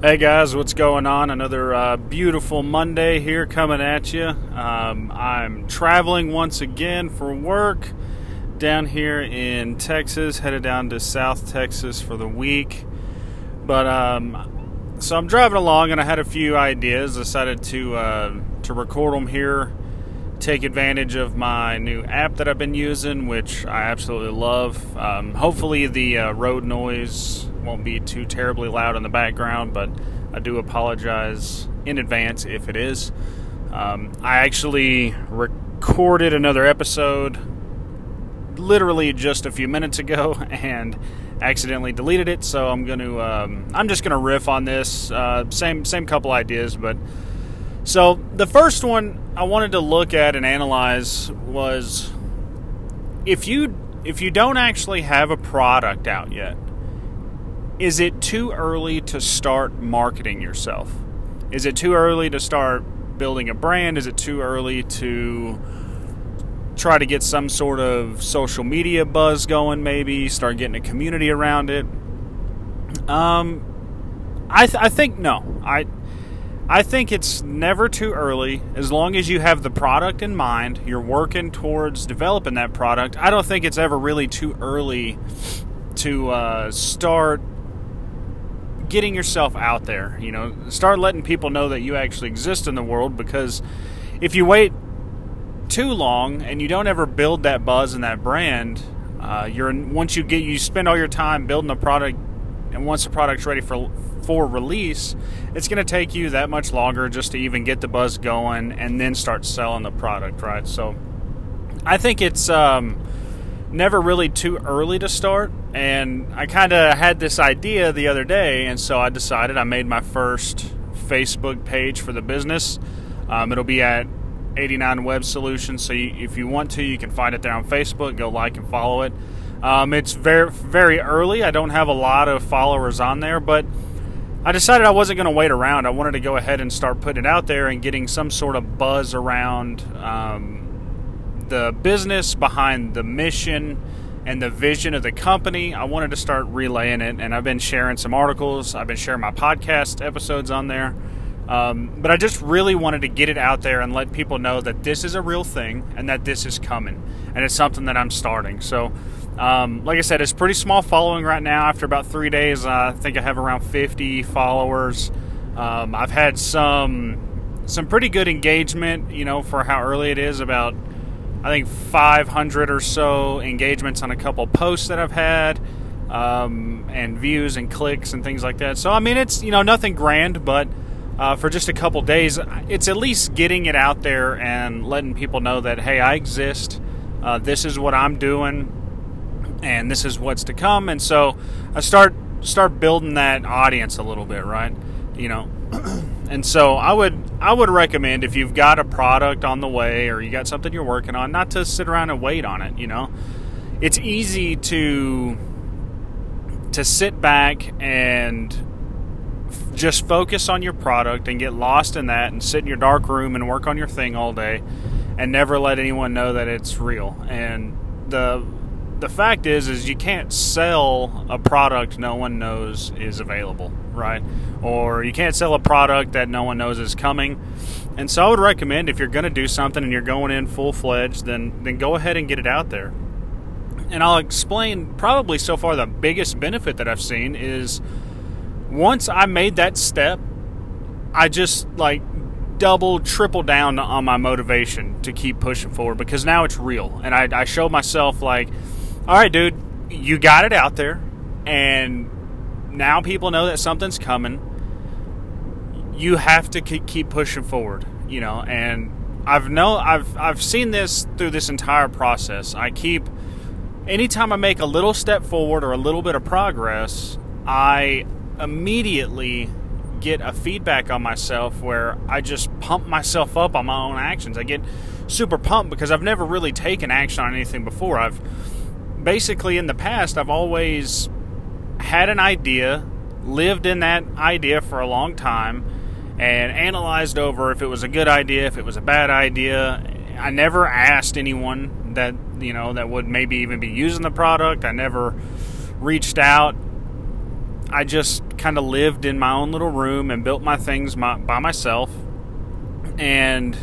Hey guys, what's going on? Another uh, beautiful Monday here coming at you. Um, I'm traveling once again for work down here in Texas, headed down to South Texas for the week. But um, so I'm driving along, and I had a few ideas. Decided to uh, to record them here. Take advantage of my new app that I've been using, which I absolutely love. Um, hopefully, the uh, road noise won't be too terribly loud in the background, but I do apologize in advance if it is. Um, I actually recorded another episode literally just a few minutes ago and accidentally deleted it, so I'm going to um, I'm just going to riff on this. Uh, same same couple ideas, but so the first one I wanted to look at and analyze was if you if you don't actually have a product out yet is it too early to start marketing yourself? Is it too early to start building a brand? Is it too early to try to get some sort of social media buzz going, maybe start getting a community around it? Um, I, th- I think no. I I think it's never too early as long as you have the product in mind. You're working towards developing that product. I don't think it's ever really too early to uh, start getting yourself out there. You know, start letting people know that you actually exist in the world because if you wait too long and you don't ever build that buzz and that brand, uh, you're once you get you spend all your time building a product, and once the product's ready for for release, it's going to take you that much longer just to even get the buzz going and then start selling the product, right? So, I think it's um, never really too early to start. And I kind of had this idea the other day, and so I decided I made my first Facebook page for the business. Um, it'll be at 89 Web Solutions. So you, if you want to, you can find it there on Facebook. Go like and follow it. Um, it's very very early. I don't have a lot of followers on there, but I decided I wasn't going to wait around. I wanted to go ahead and start putting it out there and getting some sort of buzz around um, the business, behind the mission, and the vision of the company. I wanted to start relaying it, and I've been sharing some articles. I've been sharing my podcast episodes on there. Um, but I just really wanted to get it out there and let people know that this is a real thing and that this is coming. And it's something that I'm starting. So, um, like I said, it's pretty small following right now. After about three days, I think I have around 50 followers. Um, I've had some some pretty good engagement, you know, for how early it is. About I think 500 or so engagements on a couple posts that I've had, um, and views and clicks and things like that. So I mean, it's you know nothing grand, but uh, for just a couple days, it's at least getting it out there and letting people know that hey, I exist. Uh, this is what I'm doing, and this is what's to come. And so I start start building that audience a little bit, right? You know. And so I would I would recommend if you've got a product on the way or you got something you're working on, not to sit around and wait on it, you know. It's easy to to sit back and just focus on your product and get lost in that and sit in your dark room and work on your thing all day and never let anyone know that it's real. And the the fact is is you can't sell a product no one knows is available right? Or you can't sell a product that no one knows is coming. And so i would recommend if you're going to do something and you're going in full-fledged then then go ahead and get it out there. And i'll explain probably so far the biggest benefit that i've seen is once i made that step i just like double, triple down on my motivation to keep pushing forward because now it's real. And I, I show myself like, all right, dude, you got it out there, and now people know that something's coming. You have to keep pushing forward, you know. And I've know I've I've seen this through this entire process. I keep anytime I make a little step forward or a little bit of progress, I immediately get a feedback on myself where I just pump myself up on my own actions. I get super pumped because I've never really taken action on anything before. I've basically in the past I've always had an idea, lived in that idea for a long time, and analyzed over if it was a good idea, if it was a bad idea. I never asked anyone that you know that would maybe even be using the product. I never reached out I just kind of lived in my own little room and built my things my, by myself, and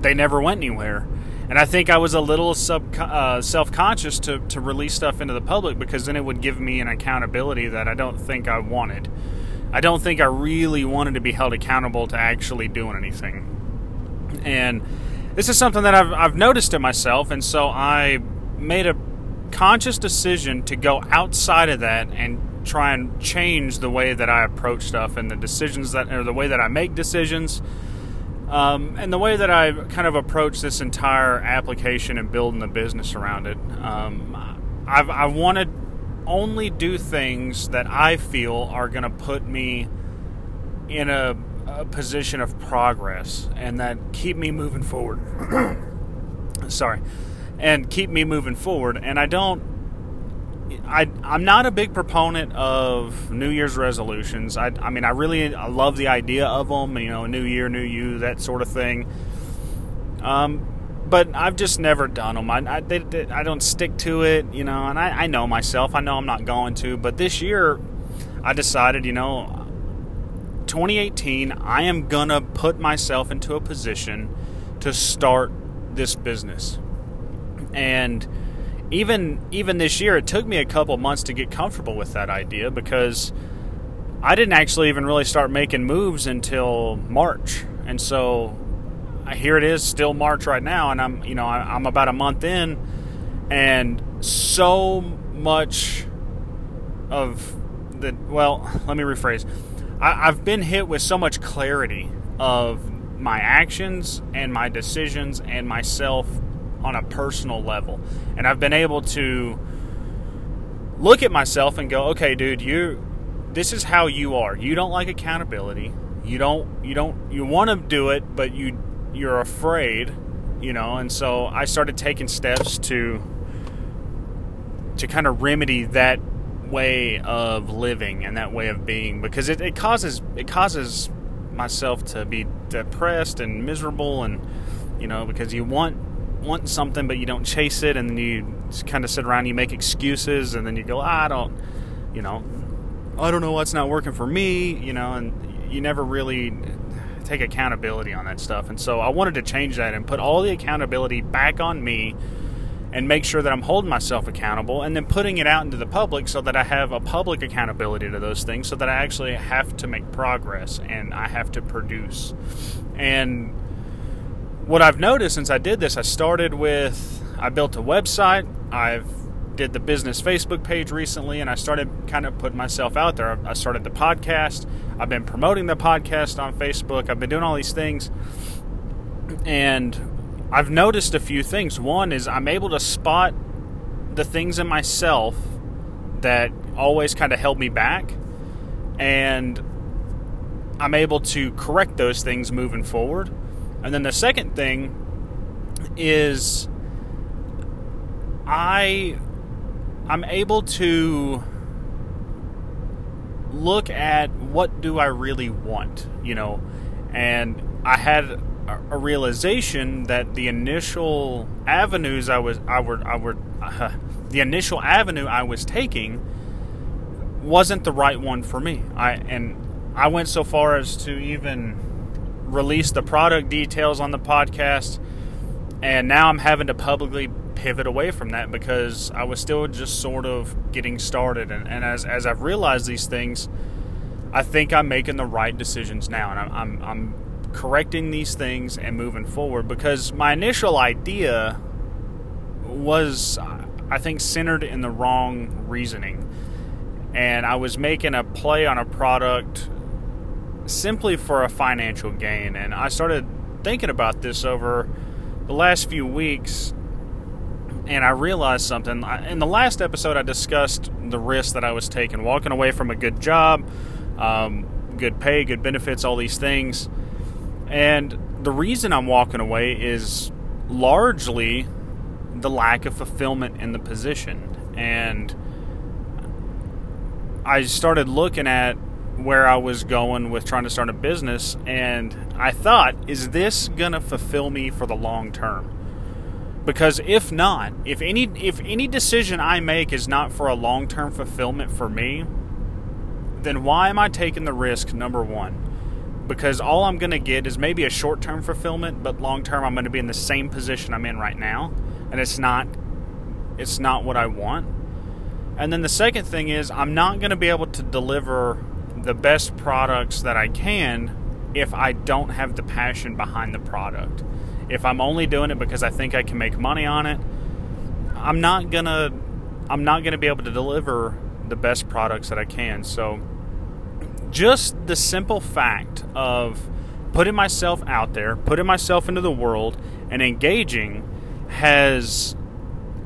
they never went anywhere. And I think I was a little sub uh, self conscious to to release stuff into the public because then it would give me an accountability that I don't think I wanted. I don't think I really wanted to be held accountable to actually doing anything. And this is something that I've, I've noticed in myself, and so I made a conscious decision to go outside of that and try and change the way that I approach stuff and the decisions that, or the way that I make decisions, um, and the way that I kind of approach this entire application and building the business around it. Um, I've, I want to only do things that I feel are going to put me in a, a position of progress and that keep me moving forward. Sorry. And keep me moving forward. And I don't I, I'm not a big proponent of New Year's resolutions. I, I mean, I really I love the idea of them. You know, New Year, New You, that sort of thing. Um, but I've just never done them. I, I, they, they, I don't stick to it, you know, and I, I know myself. I know I'm not going to. But this year, I decided, you know, 2018, I am gonna put myself into a position to start this business, and even even this year, it took me a couple months to get comfortable with that idea because I didn't actually even really start making moves until March, and so here it is, still March right now, and I'm you know I'm about a month in, and so much of the well, let me rephrase. I, I've been hit with so much clarity of my actions and my decisions and myself on a personal level. And I've been able to look at myself and go, "Okay, dude, you this is how you are. You don't like accountability. You don't you don't you want to do it, but you you're afraid, you know." And so I started taking steps to to kind of remedy that way of living and that way of being because it, it causes it causes myself to be depressed and miserable and you know because you want want something but you don't chase it and then you kind of sit around you make excuses and then you go I don't you know I don't know what's not working for me you know and you never really take accountability on that stuff. And so I wanted to change that and put all the accountability back on me and make sure that I'm holding myself accountable and then putting it out into the public so that I have a public accountability to those things so that I actually have to make progress and I have to produce. And what I've noticed since I did this, I started with I built a website. I've did the business Facebook page recently, and I started kind of putting myself out there. I started the podcast. I've been promoting the podcast on Facebook. I've been doing all these things, and I've noticed a few things. One is I'm able to spot the things in myself that always kind of held me back, and I'm able to correct those things moving forward. And then the second thing is I I'm able to look at what do I really want, you know, and I had a realization that the initial avenues I was I were I were uh, the initial avenue I was taking wasn't the right one for me. I and I went so far as to even released the product details on the podcast, and now I'm having to publicly pivot away from that because I was still just sort of getting started. And, and as, as I've realized these things, I think I'm making the right decisions now, and I'm, I'm, I'm correcting these things and moving forward because my initial idea was, I think, centered in the wrong reasoning. And I was making a play on a product simply for a financial gain. And I started thinking about this over the last few weeks, and I realized something. In the last episode, I discussed the risk that I was taking, walking away from a good job, um, good pay, good benefits, all these things. And the reason I'm walking away is largely the lack of fulfillment in the position. And I started looking at where I was going with trying to start a business, and I thought, is this to fulfill me for the long term? Because if not, if any if any decision I make is not for a long term fulfillment for me, then why am I taking the risk? Number one because all I'm going to get is maybe a short term fulfillment, but long term I'm going to be in the same position I'm in right now, and it's not it's not what I want. And then the second thing is I'm not going to be able to deliver the best products that I can if I don't have the passion behind the product. If I'm only doing it because I think I can make money on it, I'm not going to I'm not going to be able to deliver the best products that I can. So just the simple fact of putting myself out there, putting myself into the world, and engaging has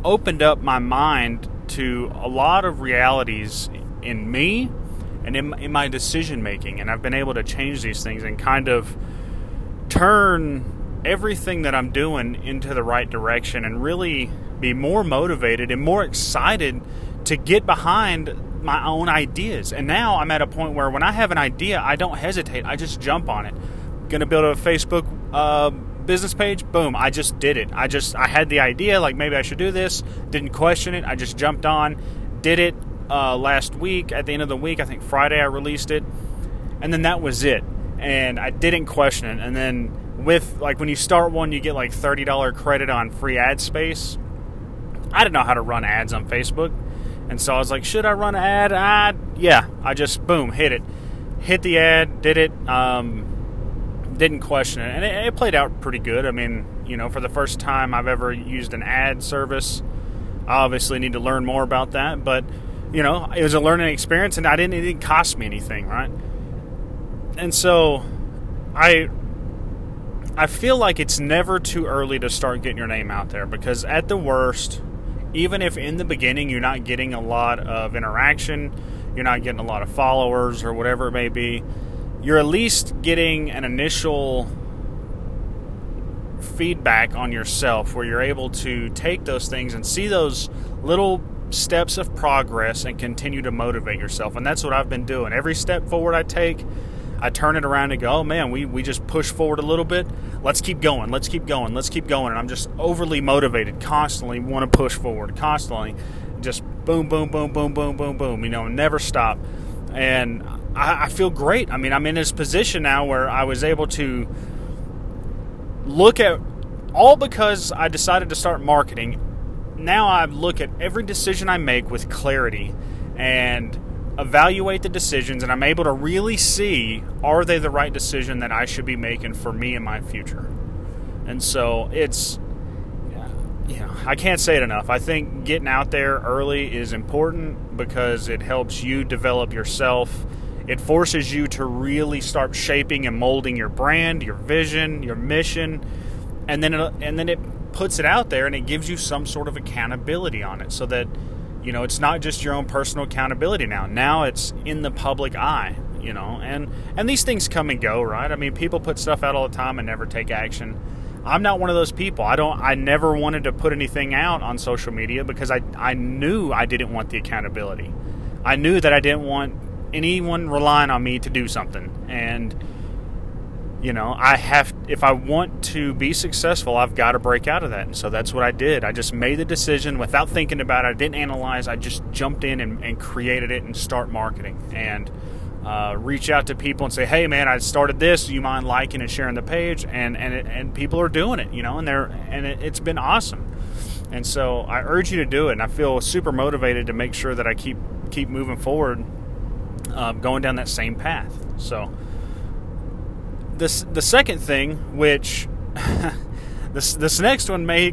opened up my mind to a lot of realities in me and in, in my decision making. And I've been able to change these things and kind of turn everything that I'm doing into the right direction and really be more motivated and more excited to get behind my own ideas. And now I'm at a point where when I have an idea, I don't hesitate. I just jump on it. Going to build a Facebook uh, business page? Boom! I just did it. I just I had the idea, like maybe I should do this. Didn't question it. I just jumped on, did it uh, last week. At the end of the week, I think Friday, I released it, and then that was it. And I didn't question it. And then with like when you start one, you get like thirty dollar credit on free ad space. I didn't know how to run ads on Facebook. And so I was like, should I run an ad? Ah, yeah. I just boom hit it, hit the ad, did it. Um, didn't question it, and it, it, played out pretty good. I mean, you know, for the first time I've ever used an ad service, I obviously need to learn more about that. But you know, it was a learning experience, and I didn't. It didn't cost me anything, right? And so, I I feel like it's never too early to start getting your name out there because at the worst even if in the beginning you're not getting a lot of interaction, you're not getting a lot of followers or whatever it may be, you're at least getting an initial feedback on yourself where you're able to take those things and see those little steps of progress and continue to motivate yourself. And that's what I've been doing. Every step forward I take, I turn it around and go, oh man, we, we just push forward a little bit. Let's keep going. Let's keep going. Let's keep going. And I'm just overly motivated, constantly want to push forward, constantly just boom, boom, boom, boom, boom, boom, boom, you know, never stop. And I, I feel great. I mean, I'm in this position now where I was able to look at all because I decided to start marketing. Now I look at every decision I make with clarity and evaluate the decisions and I'm able to really see are they the right decision that I should be making for me and my future. And so it's you know, I can't say it enough. I think getting out there early is important because it helps you develop yourself. It forces you to really start shaping and molding your brand, your vision, your mission, and then it, and then it puts it out there and it gives you some sort of accountability on it so that you know it's not just your own personal accountability now. Now it's in the public eye you know and and these things come and go right? I mean people put stuff out all the time and never take action. I'm not one of those people. I don't i never wanted to put anything out on social media because i i knew i didn't want the accountability. I knew that i didn't want anyone relying on me to do something. And you know i have if i want to be successful i've got to break out of that. And so that's what i did. I just made the decision without thinking about it. I didn't analyze. I just jumped in and, and created it and start marketing. And uh, reach out to people and say hey man i started this. Do you mind liking and sharing the page? And and, it, and people are doing it you know and they're and it, it's been awesome. And so i urge you to do it. And i feel super motivated to make sure that i keep keep moving forward uh, going down that same path. So this the second thing, which this this next one may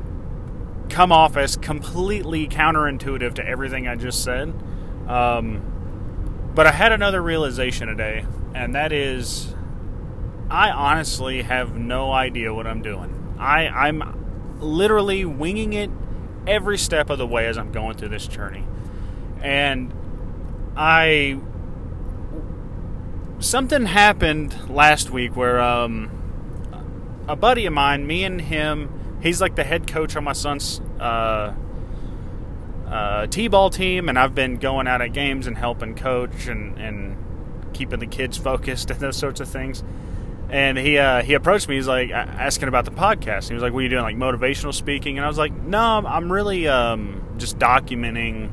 come off as completely counterintuitive to everything I just said, um, but I had another realization today, and that is, I honestly have no idea what I'm doing. I I'm literally winging it every step of the way as I'm going through this journey, and I something happened last week where um, a buddy of mine, me and him, he's like the head coach on my son's uh, uh, t-ball team, and I've been going out at games and helping coach and, and keeping the kids focused and those sorts of things. And he uh, he approached me. He's like asking about the podcast. He was like, "What are you doing? Like motivational speaking?" And I was like, "No, I'm really um, just documenting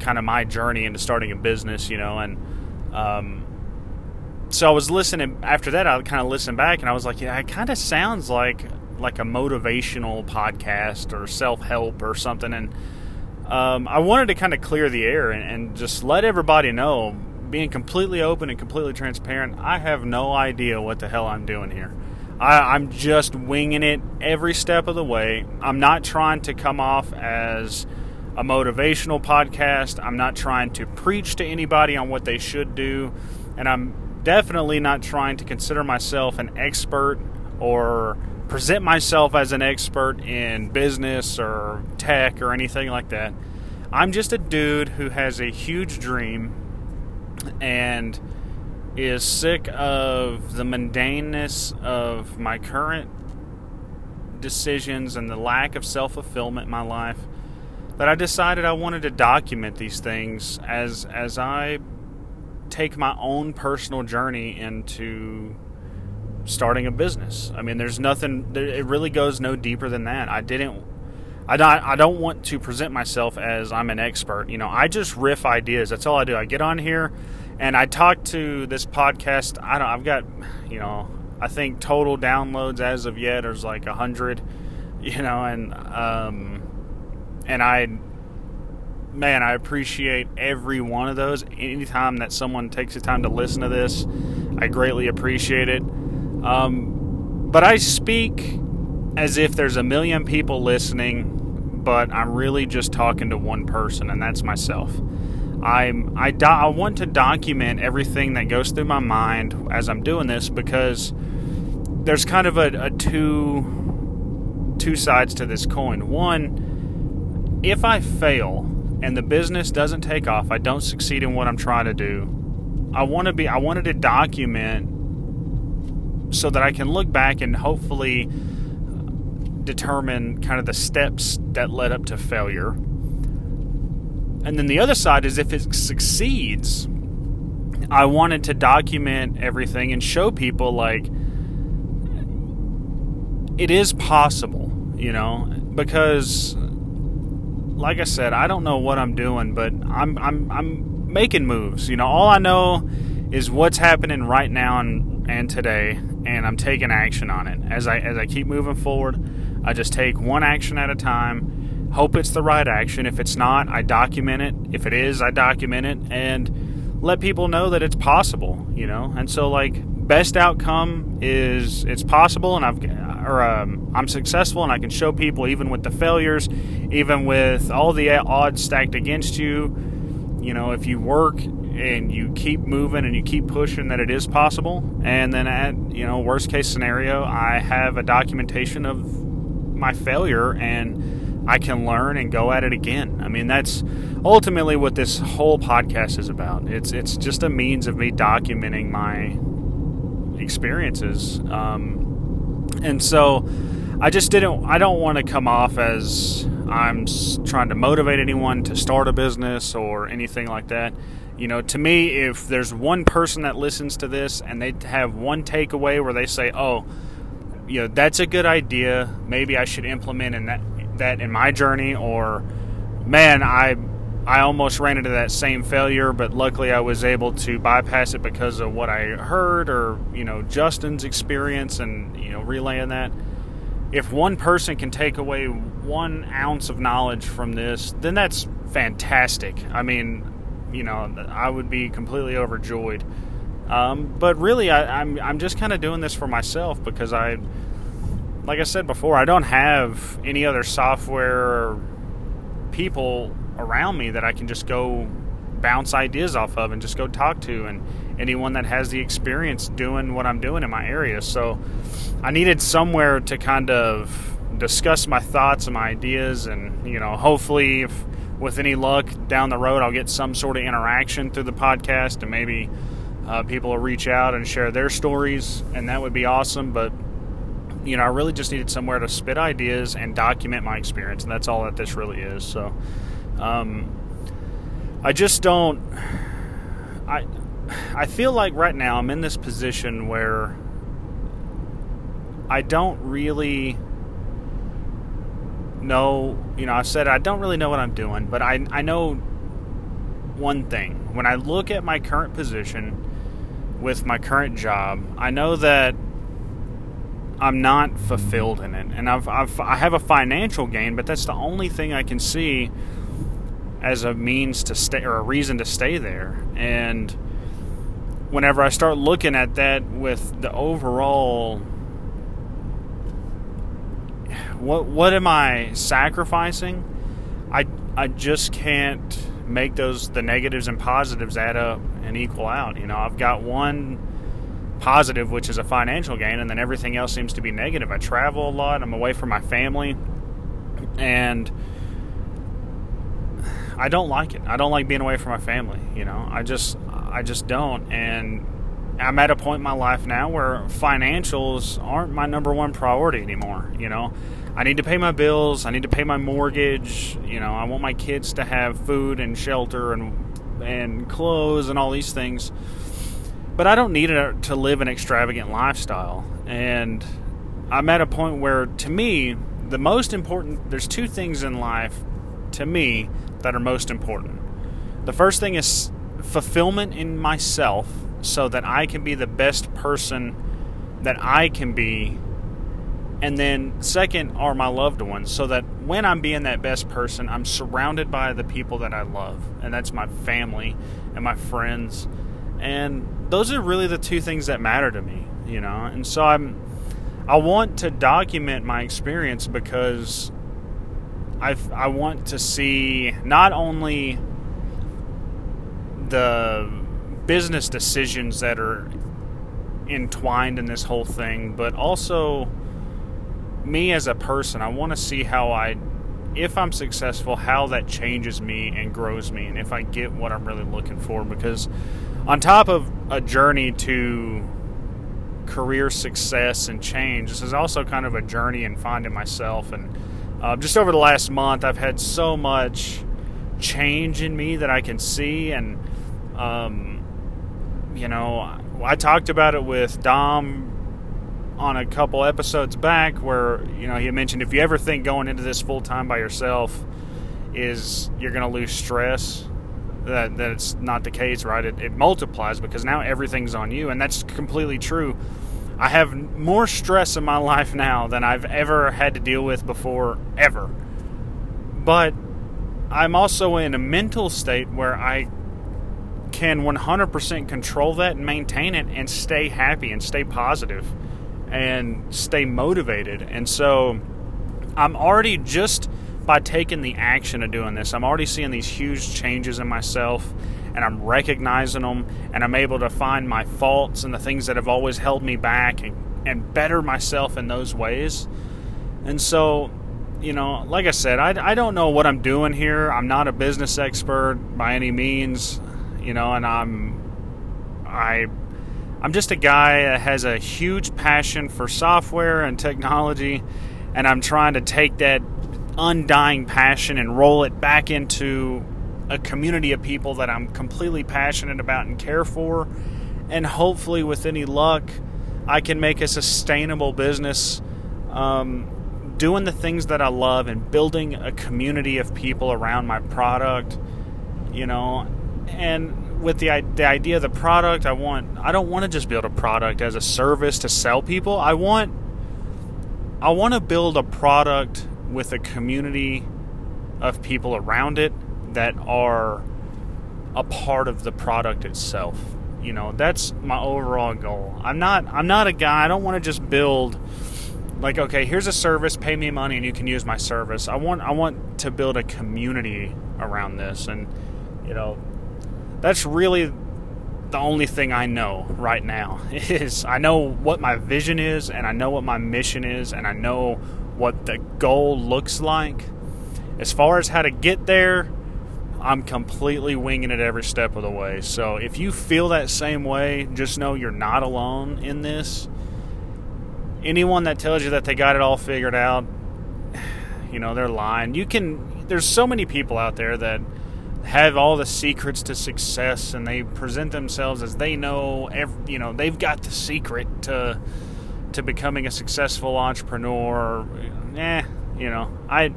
kind of my journey into starting a business, you know, and um, so I was listening after that. I kind of listened back, and I was like, yeah, it kind of sounds like like a motivational podcast or self help or something, and um, I wanted to kind of clear the air and, and just let everybody know, being completely open and completely transparent. I have no idea what the hell I'm doing here. I, am just winging it every step of the way. I'm not trying to come off as a motivational podcast. I'm not trying to preach to anybody on what they should do. And I'm definitely not trying to consider myself an expert or present myself as an expert in business or tech or anything like that. I'm just a dude who has a huge dream and is sick of the mundaneness of my current decisions and the lack of self fulfillment in my life that I decided I wanted to document these things as as I take my own personal journey into starting a business. I mean, there's nothing. It really goes no deeper than that. I didn't. I don't, I don't want to present myself as I'm an expert. You know, I just riff ideas. That's all I do. I get on here and I talk to this podcast. I don't. I've got, you know, I think total downloads as of yet is like a hundred. You know, and um, and I, man, I appreciate every one of those. Anytime that someone takes the time to listen to this, I greatly appreciate it. Um, but I speak as if there's a million people listening, but I'm really just talking to one person, and that's myself. I'm I, do, I want to document everything that goes through my mind as I'm doing this because there's kind of a, a two two sides to this coin. One, if I fail and the business doesn't take off, I don't succeed in what I'm trying to do. I want to be I wanted to document so that I can look back and hopefully determine kind of the steps that led up to failure. And then the other side is if it succeeds, I wanted to document everything and show people like it is possible, you know, because like I said, I don't know what I'm doing, but I'm I'm I'm making moves. You know, all I know is what's happening right now and and today and I'm taking action on it. As I as I keep moving forward, I just take one action at a time. Hope it's the right action. If it's not, I document it. If it is, I document it and let people know that it's possible, you know. And so like best outcome is it's possible and I've or um, I'm successful and I can show people even with the failures, even with all the odds stacked against you, you know, if you work and you keep moving and you keep pushing that it is possible. And then at you know worst case scenario i have a documentation of my failure and i can learn and go at it again. I mean that's ultimately what this whole podcast is about. It's it's just a means of me documenting my experiences um, and so i just didn't i don't want to come off as i'm trying to motivate anyone to start a business or anything like that you know, to me, if there's one person that listens to this and they have one takeaway where they say, "Oh, you know, that's a good idea. Maybe I should implement in that that in my journey," or "Man, I I almost ran into that same failure, but luckily I was able to bypass it because of what I heard or you know Justin's experience and you know relaying that." If one person can take away one ounce of knowledge from this, then that's fantastic. I mean, you know, I would be completely overjoyed. Um, but really, I, I'm, I'm just kind of doing this for myself because I, like I said before, I don't have any other software people around me that I can just go bounce ideas off of and just go talk to and anyone that has the experience doing what I'm doing in my area. So I needed somewhere to kind of discuss my thoughts and my ideas and you know hopefully if with any luck down the road, I'll get some sort of interaction through the podcast, and maybe uh, people will reach out and share their stories, and that would be awesome. But you know, I really just needed somewhere to spit ideas and document my experience, and that's all that this really is. So, um, I just don't. I I feel like right now I'm in this position where I don't really know, you know, I said I don't really know what I'm doing, but I I know one thing. When I look at my current position with my current job, I know that I'm not fulfilled in it, and I've, I've I have a financial gain, but that's the only thing I can see as a means to stay or a reason to stay there. And whenever I start looking at that with the overall what what am I sacrificing? I I just can't make those the negatives and positives add up and equal out. You know, I've got one positive, which is a financial gain, and then everything else seems to be negative. I travel a lot. I'm away from my family, and I don't like it. I don't like being away from my family. You know, I just I just don't, and I'm at a point in my life now where financials aren't my number one priority anymore. You know, I need to pay my bills. I need to pay my mortgage. You know, I want my kids to have food and shelter and and clothes and all these things but I don't need it to live an extravagant lifestyle. And I'm at a point where, to me, the most important, there's two things in life, to me, that are most important. The first thing is fulfillment in myself so that I can be the best person that I can be. And then, second, are my loved ones, so that when I'm being that best person, I'm surrounded by the people that I love. And that's my family and my friends. And those are really the two things that matter to me, you know. And so I'm I want to document my experience because I I want to see not only the business decisions that are entwined in this whole thing, but also me as a person. I want to see how I if I'm successful, how that changes me and grows me and if I get what I'm really looking for because on top of a journey to career success and change, this is also kind of a journey in finding myself. And uh, just over the last month, I've had so much change in me that I can see. And, um, you know, I talked about it with Dom on a couple episodes back where, you know, he mentioned if you ever think going into this full time by yourself is you're going to lose stress that, that it's not the case, right? It, it multiplies because now everything's on you, and that's completely true. I have more stress in my life now than I've ever had to deal with before, ever. But I'm also in a mental state where I can 100% control that and maintain it and stay happy and stay positive and stay motivated. And so I'm already just by taking the action of doing this, I'm already seeing these huge changes in myself and I'm recognizing them and I'm able to find my faults and the things that have always held me back and, and better myself in those ways. And so, you know, like I said, I, I don't know what I'm doing here. I'm not a business expert by any means, you know, and I'm, I, I'm just a guy that has a huge passion for software and technology, and I'm trying to take that undying passion and roll it back into a community of people that I'm completely passionate about and care for. And hopefully, with any luck, I can make a sustainable business um, doing the things that I love and building a community of people around my product, you know. And with the, the idea of the product, I want I don't want to just build a product as a service to sell people. I want I want to build a product with a community of people around it that are a part of the product itself. You know, that's my overall goal. I'm not I'm not a guy, I don't want to just build like okay, here's a service, pay me money and you can use my service. I want I want to build a community around this and you know, that's really the only thing I know right now is I know what my vision is and I know what my mission is and I know what the goal looks like. As far as how to get there, I'm completely winging it every step of the way. So if you feel that same way, just know you're not alone in this. Anyone that tells you that they got it all figured out, you know, they're lying. You can there's so many people out there that have all the secrets to success and they present themselves as they know every, you know, they've got the secret to to becoming a successful entrepreneur. Eh, you know, I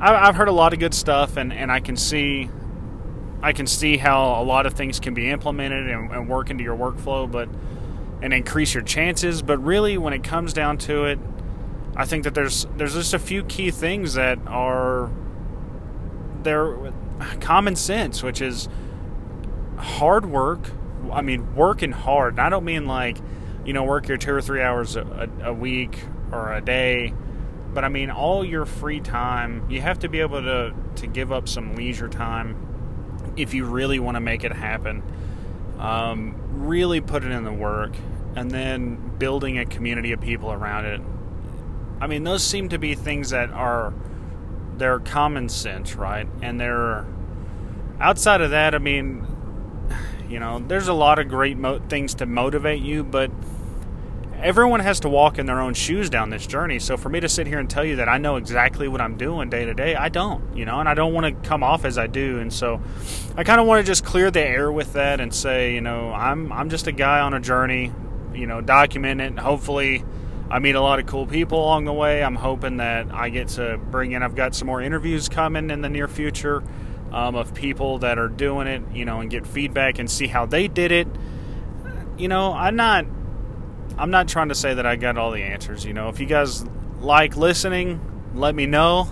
I've heard a lot of good stuff, and and I can see I can see how a lot of things can be implemented and, and work into your workflow, but and increase your chances. But really, when it comes down to it, I think that there's there's just a few key things that are they're common sense, which is hard work. I mean, working hard. And I don't mean like you know work your two or three hours a, a week or a day, but I mean all your free time. You have to be able to to give up some leisure time if you really want to make it happen. Um, really put it in the work, and then building a community of people around it. I mean, those seem to be things that are they're common sense, right? And they're outside of that. I mean, you know, there's a lot of great mo- things to motivate you, but everyone has to walk in their own shoes down this journey. So for me to sit here and tell you that I know exactly what I'm doing day to day, I don't, you know, and I don't want to come off as I do. And so I kind of want to just clear the air with that and say, you know, I'm I'm just a guy on a journey, you know, document it. Hopefully, I meet a lot of cool people along the way. I'm hoping that I get to bring in. I've got some more interviews coming in the near future um, of people that are doing it, you know, and get feedback and see how they did it. You know, I'm not I'm not trying to say that I got all the answers. You know, if you guys like listening, let me know.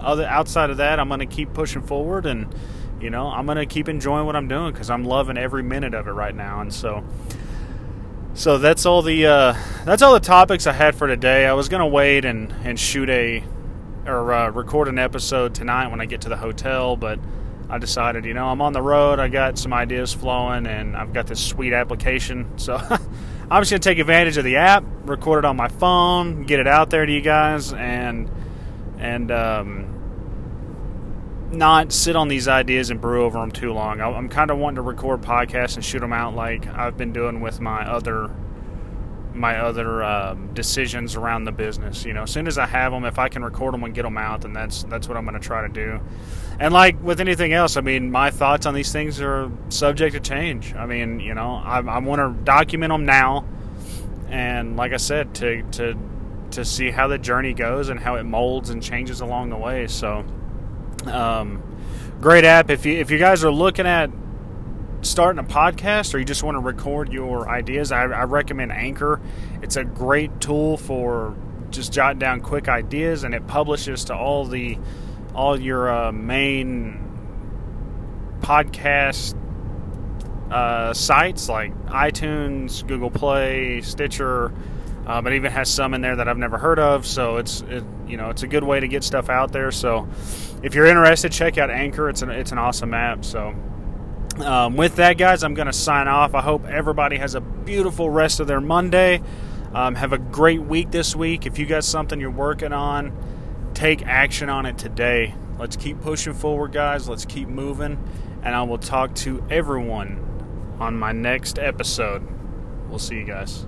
Other outside of that, I'm going to keep pushing forward, and you know, I'm going to keep enjoying what I'm doing because I'm loving every minute of it right now. And so, so that's all the uh, that's all the topics I had for today. I was going to wait and and shoot a or uh, record an episode tonight when I get to the hotel, but I decided, you know, I'm on the road. I got some ideas flowing, and I've got this sweet application, so. I'm just going to take advantage of the app, record it on my phone, get it out there to you guys, and and um, not sit on these ideas and brew over them too long. I'm kind of wanting to record podcasts and shoot them out like I've been doing with my other my other um, decisions around the business. You know, as soon as I have them, if I can record them and get them out, then that's that's what I'm going to try to do. And like with anything else, I mean, my thoughts on these things are subject to change. I mean, you know, I, I want to document them now, and like I said, to to to see how the journey goes and how it molds and changes along the way. So, um, great app. If you if you guys are looking at starting a podcast or you just want to record your ideas, I, I, recommend Anchor. It's a great tool for just jotting down quick ideas, and it publishes to all the all your uh, main podcast uh, sites like iTunes, Google Play, Stitcher. Um, it even has some in there that I've never heard of, so it's it, you know it's a good way to get stuff out there. So if you're interested, check out Anchor. It's an it's an awesome app. So um, with that, guys, I'm going to sign off. I hope everybody has a beautiful rest of their Monday. Um, have a great week this week. If you got something you're working on, take action on it today. Let's keep pushing forward, guys. Let's keep moving. And I will talk to everyone on my next episode. We'll see you guys.